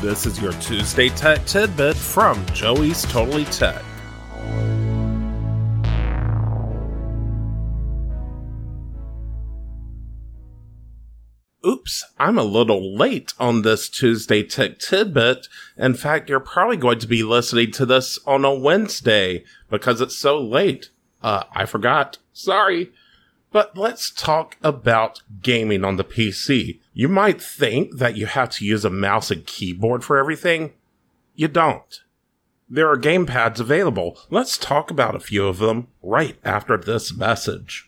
This is your Tuesday Tech Tidbit from Joey's Totally Tech. Oops, I'm a little late on this Tuesday Tech Tidbit. In fact, you're probably going to be listening to this on a Wednesday because it's so late. Uh, I forgot. Sorry. But let's talk about gaming on the PC. You might think that you have to use a mouse and keyboard for everything. You don't. There are gamepads available. Let's talk about a few of them right after this message.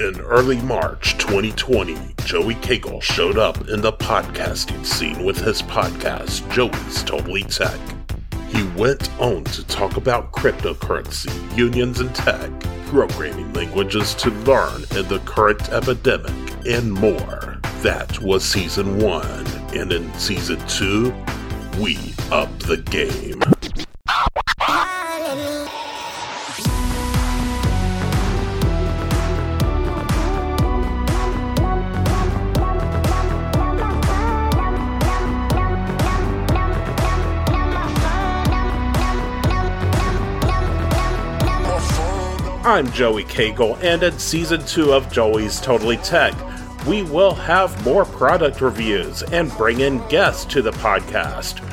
In early March 2020, Joey Cagle showed up in the podcasting scene with his podcast, Joey's Totally Tech. He went on to talk about cryptocurrency, unions and tech, programming languages to learn in the current epidemic, and more. That was season one, and in season two, we upped the game. I'm Joey Cagle, and in season two of Joey's Totally Tech, we will have more product reviews and bring in guests to the podcast.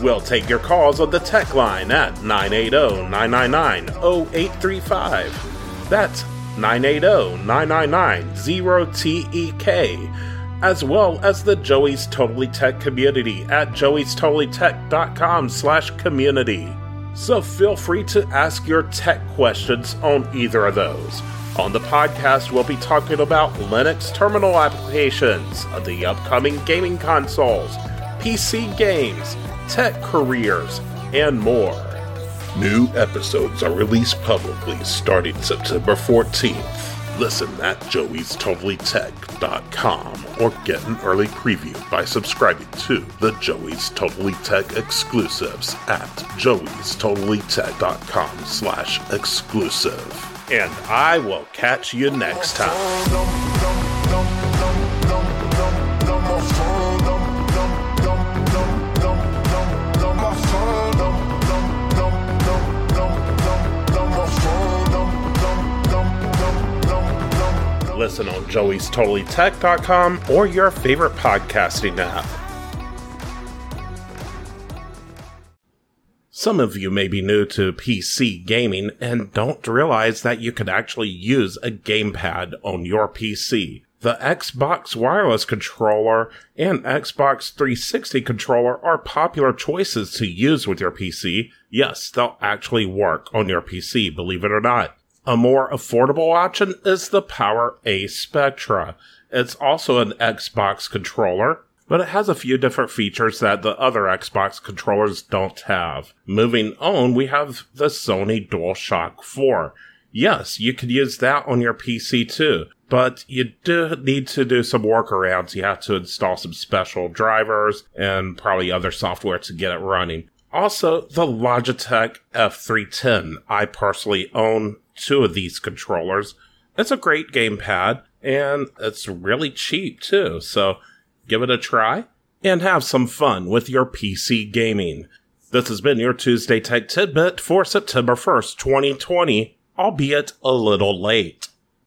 We'll take your calls on the tech line at 980 999 0835. That's 980 999 0TEK, as well as the Joey's Totally Tech community at joeystotallytech.com slash community so feel free to ask your tech questions on either of those. On the podcast, we'll be talking about Linux terminal applications, the upcoming gaming consoles, PC games, tech careers, and more. New episodes are released publicly starting September 14th. Listen at joeystotallytech.com or get an early preview by subscribing to the Joey's Totally Tech exclusives at joeystotallytech.com slash exclusive. And I will catch you next time. Listen on joeystotallytech.com or your favorite podcasting app. Some of you may be new to PC gaming and don't realize that you can actually use a gamepad on your PC. The Xbox Wireless Controller and Xbox 360 controller are popular choices to use with your PC. Yes, they'll actually work on your PC, believe it or not. A more affordable option is the Power A Spectra. It's also an Xbox controller, but it has a few different features that the other Xbox controllers don't have. Moving on, we have the Sony DualShock 4. Yes, you could use that on your PC too. but you do need to do some workarounds. You have to install some special drivers and probably other software to get it running. Also, the Logitech F310. I personally own two of these controllers. It's a great gamepad and it's really cheap too. So give it a try and have some fun with your PC gaming. This has been your Tuesday Tech Tidbit for September 1st, 2020, albeit a little late.